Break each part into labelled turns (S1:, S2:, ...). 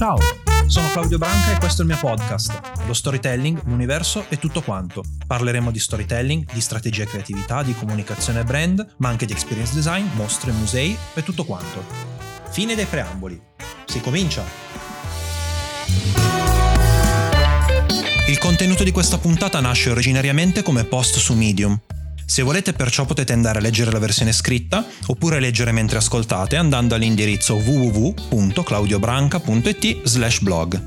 S1: Ciao, sono Claudio Branca e questo è il mio podcast. Lo storytelling, l'universo e tutto quanto. Parleremo di storytelling, di strategia e creatività, di comunicazione e brand, ma anche di experience design, mostre, musei e tutto quanto. Fine dei preamboli. Si comincia! Il contenuto di questa puntata nasce originariamente come post su Medium, se volete perciò potete andare a leggere la versione scritta oppure leggere mentre ascoltate andando all'indirizzo www.claudiobranca.it slash blog.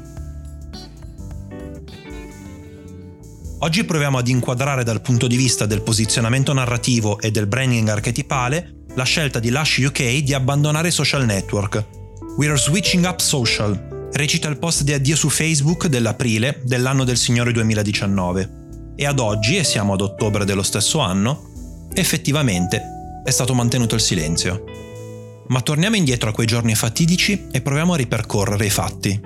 S1: Oggi proviamo ad inquadrare dal punto di vista del posizionamento narrativo e del branding archetipale la scelta di Lush UK di abbandonare i social network. We are switching up social, recita il post di addio su Facebook dell'aprile dell'anno del Signore 2019 e ad oggi, e siamo ad ottobre dello stesso anno, effettivamente è stato mantenuto il silenzio. Ma torniamo indietro a quei giorni fatidici e proviamo a ripercorrere i fatti.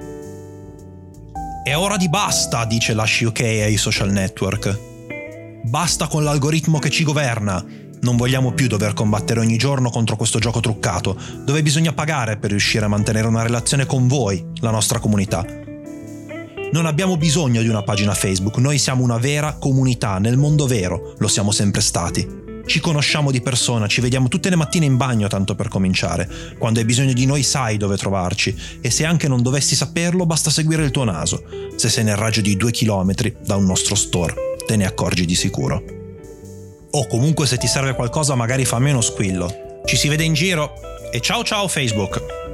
S1: È ora di basta, dice Lash UK ai social network. Basta con l'algoritmo che ci governa. Non vogliamo più dover combattere ogni giorno contro questo gioco truccato, dove bisogna pagare per riuscire a mantenere una relazione con voi, la nostra comunità, non abbiamo bisogno di una pagina Facebook, noi siamo una vera comunità nel mondo vero, lo siamo sempre stati. Ci conosciamo di persona, ci vediamo tutte le mattine in bagno tanto per cominciare. Quando hai bisogno di noi sai dove trovarci e se anche non dovessi saperlo basta seguire il tuo naso. Se sei nel raggio di due chilometri da un nostro store, te ne accorgi di sicuro. O comunque se ti serve qualcosa magari fa meno squillo. Ci si vede in giro e ciao ciao Facebook!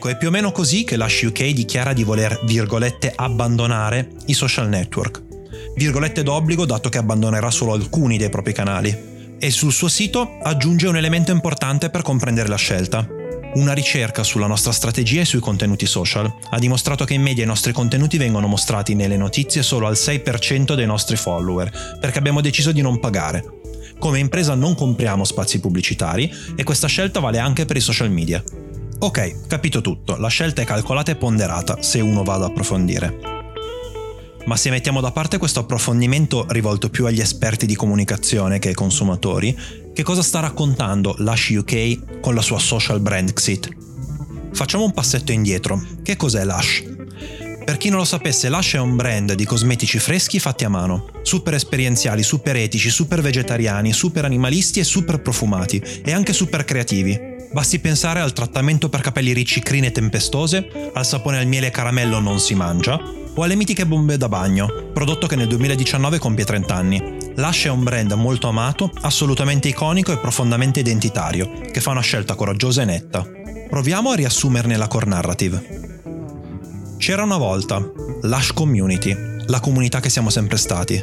S1: Ecco, è più o meno così che Lush UK dichiara di voler, virgolette, abbandonare i social network. Virgolette d'obbligo dato che abbandonerà solo alcuni dei propri canali. E sul suo sito aggiunge un elemento importante per comprendere la scelta. Una ricerca sulla nostra strategia e sui contenuti social ha dimostrato che in media i nostri contenuti vengono mostrati nelle notizie solo al 6% dei nostri follower, perché abbiamo deciso di non pagare. Come impresa non compriamo spazi pubblicitari e questa scelta vale anche per i social media. Ok, capito tutto, la scelta è calcolata e ponderata se uno va ad approfondire. Ma se mettiamo da parte questo approfondimento rivolto più agli esperti di comunicazione che ai consumatori, che cosa sta raccontando Lush UK con la sua social brand Xit? Facciamo un passetto indietro. Che cos'è Lush? Per chi non lo sapesse, Lush è un brand di cosmetici freschi fatti a mano, super esperienziali, super etici, super vegetariani, super animalisti e super profumati, e anche super creativi. Basti pensare al trattamento per capelli ricci crine tempestose, al sapone al miele e caramello non si mangia, o alle mitiche bombe da bagno, prodotto che nel 2019 compie 30 anni. Lush è un brand molto amato, assolutamente iconico e profondamente identitario, che fa una scelta coraggiosa e netta. Proviamo a riassumerne la core narrative. C'era una volta, Lush Community, la comunità che siamo sempre stati.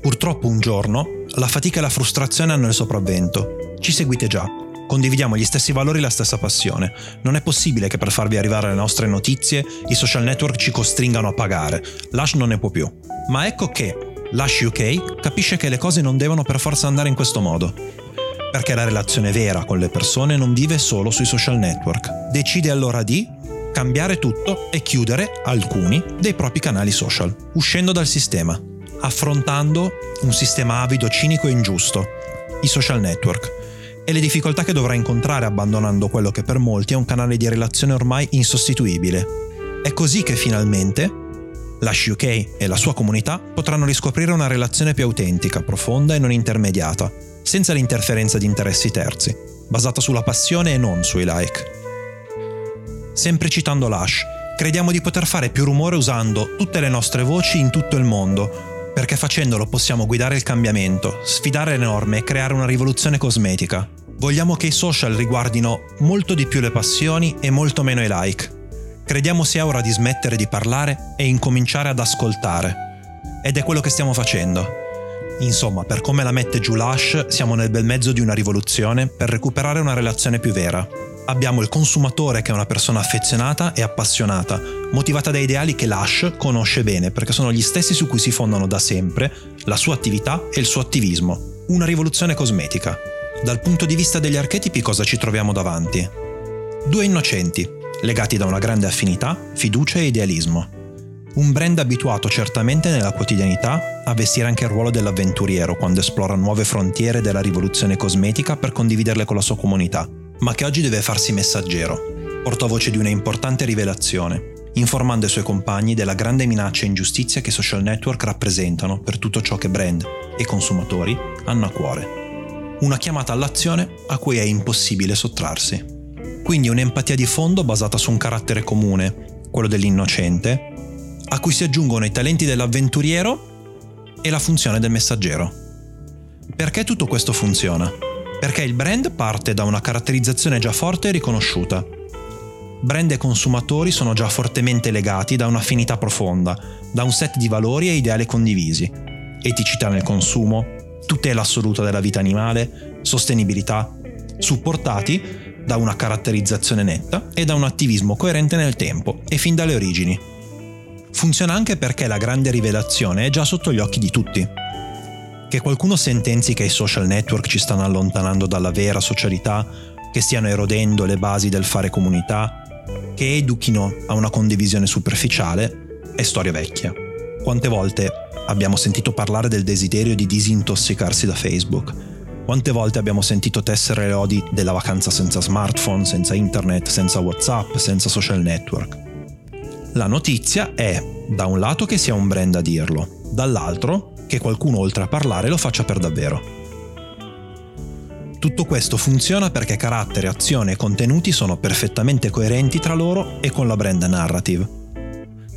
S1: Purtroppo un giorno, la fatica e la frustrazione hanno il sopravvento. Ci seguite già, Condividiamo gli stessi valori e la stessa passione. Non è possibile che per farvi arrivare le nostre notizie i social network ci costringano a pagare. Lush non ne può più. Ma ecco che Lush UK capisce che le cose non devono per forza andare in questo modo. Perché la relazione vera con le persone non vive solo sui social network. Decide allora di cambiare tutto e chiudere alcuni dei propri canali social, uscendo dal sistema, affrontando un sistema avido, cinico e ingiusto, i social network e le difficoltà che dovrà incontrare abbandonando quello che per molti è un canale di relazione ormai insostituibile. È così che finalmente Lash UK e la sua comunità potranno riscoprire una relazione più autentica, profonda e non intermediata, senza l'interferenza di interessi terzi, basata sulla passione e non sui like. Sempre citando Lash, crediamo di poter fare più rumore usando tutte le nostre voci in tutto il mondo, perché facendolo possiamo guidare il cambiamento, sfidare le norme e creare una rivoluzione cosmetica. Vogliamo che i social riguardino molto di più le passioni e molto meno i like. Crediamo sia ora di smettere di parlare e incominciare ad ascoltare. Ed è quello che stiamo facendo. Insomma, per come la mette giù Lush, siamo nel bel mezzo di una rivoluzione per recuperare una relazione più vera. Abbiamo il consumatore che è una persona affezionata e appassionata, motivata da ideali che Lush conosce bene perché sono gli stessi su cui si fondano da sempre la sua attività e il suo attivismo. Una rivoluzione cosmetica. Dal punto di vista degli archetipi cosa ci troviamo davanti? Due innocenti, legati da una grande affinità, fiducia e idealismo. Un brand abituato certamente nella quotidianità a vestire anche il ruolo dell'avventuriero quando esplora nuove frontiere della rivoluzione cosmetica per condividerle con la sua comunità, ma che oggi deve farsi messaggero, portavoce di una importante rivelazione. informando i suoi compagni della grande minaccia e ingiustizia che i social network rappresentano per tutto ciò che brand e consumatori hanno a cuore. Una chiamata all'azione a cui è impossibile sottrarsi. Quindi un'empatia di fondo basata su un carattere comune, quello dell'innocente, a cui si aggiungono i talenti dell'avventuriero e la funzione del messaggero. Perché tutto questo funziona? Perché il brand parte da una caratterizzazione già forte e riconosciuta. Brand e consumatori sono già fortemente legati da un'affinità profonda, da un set di valori e ideali condivisi. Eticità nel consumo, tutela assoluta della vita animale, sostenibilità, supportati da una caratterizzazione netta e da un attivismo coerente nel tempo e fin dalle origini. Funziona anche perché la grande rivelazione è già sotto gli occhi di tutti. Che qualcuno sentenzi che i social network ci stanno allontanando dalla vera socialità, che stiano erodendo le basi del fare comunità, che educhino a una condivisione superficiale, è storia vecchia. Quante volte abbiamo sentito parlare del desiderio di disintossicarsi da Facebook? Quante volte abbiamo sentito tessere le odi della vacanza senza smartphone, senza internet, senza WhatsApp, senza social network? La notizia è, da un lato, che sia un brand a dirlo, dall'altro, che qualcuno oltre a parlare lo faccia per davvero. Tutto questo funziona perché carattere, azione e contenuti sono perfettamente coerenti tra loro e con la brand narrative.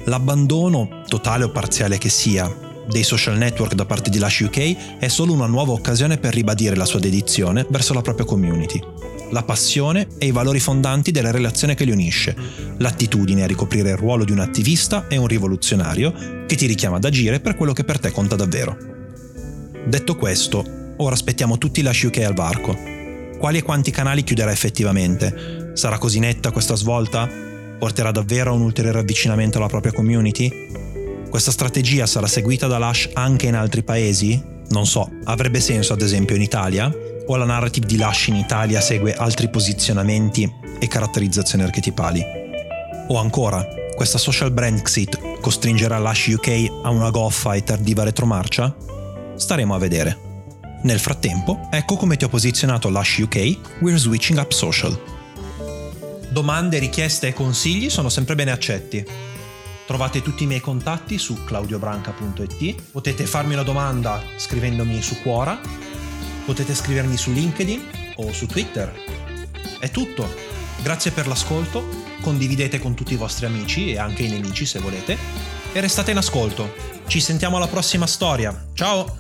S1: L'abbandono, totale o parziale che sia, dei social network da parte di Lush UK è solo una nuova occasione per ribadire la sua dedizione verso la propria community la passione e i valori fondanti della relazione che li unisce, l'attitudine a ricoprire il ruolo di un attivista e un rivoluzionario che ti richiama ad agire per quello che per te conta davvero. Detto questo, ora aspettiamo tutti la UK al varco. Quali e quanti canali chiuderà effettivamente? Sarà così netta questa svolta? Porterà davvero a un ulteriore avvicinamento alla propria community? Questa strategia sarà seguita da Lush anche in altri paesi? Non so, avrebbe senso ad esempio in Italia? O la narrative di Lush in Italia segue altri posizionamenti e caratterizzazioni archetipali. O ancora, questa social brand Xit costringerà Lush UK a una goffa e tardiva retromarcia? Staremo a vedere. Nel frattempo, ecco come ti ho posizionato Lush UK We're Switching Up Social. Domande, richieste e consigli sono sempre bene accetti. Trovate tutti i miei contatti su claudiobranca.it, potete farmi una domanda scrivendomi su Quora Potete scrivermi su LinkedIn o su Twitter. È tutto. Grazie per l'ascolto, condividete con tutti i vostri amici e anche i nemici se volete e restate in ascolto. Ci sentiamo alla prossima storia. Ciao!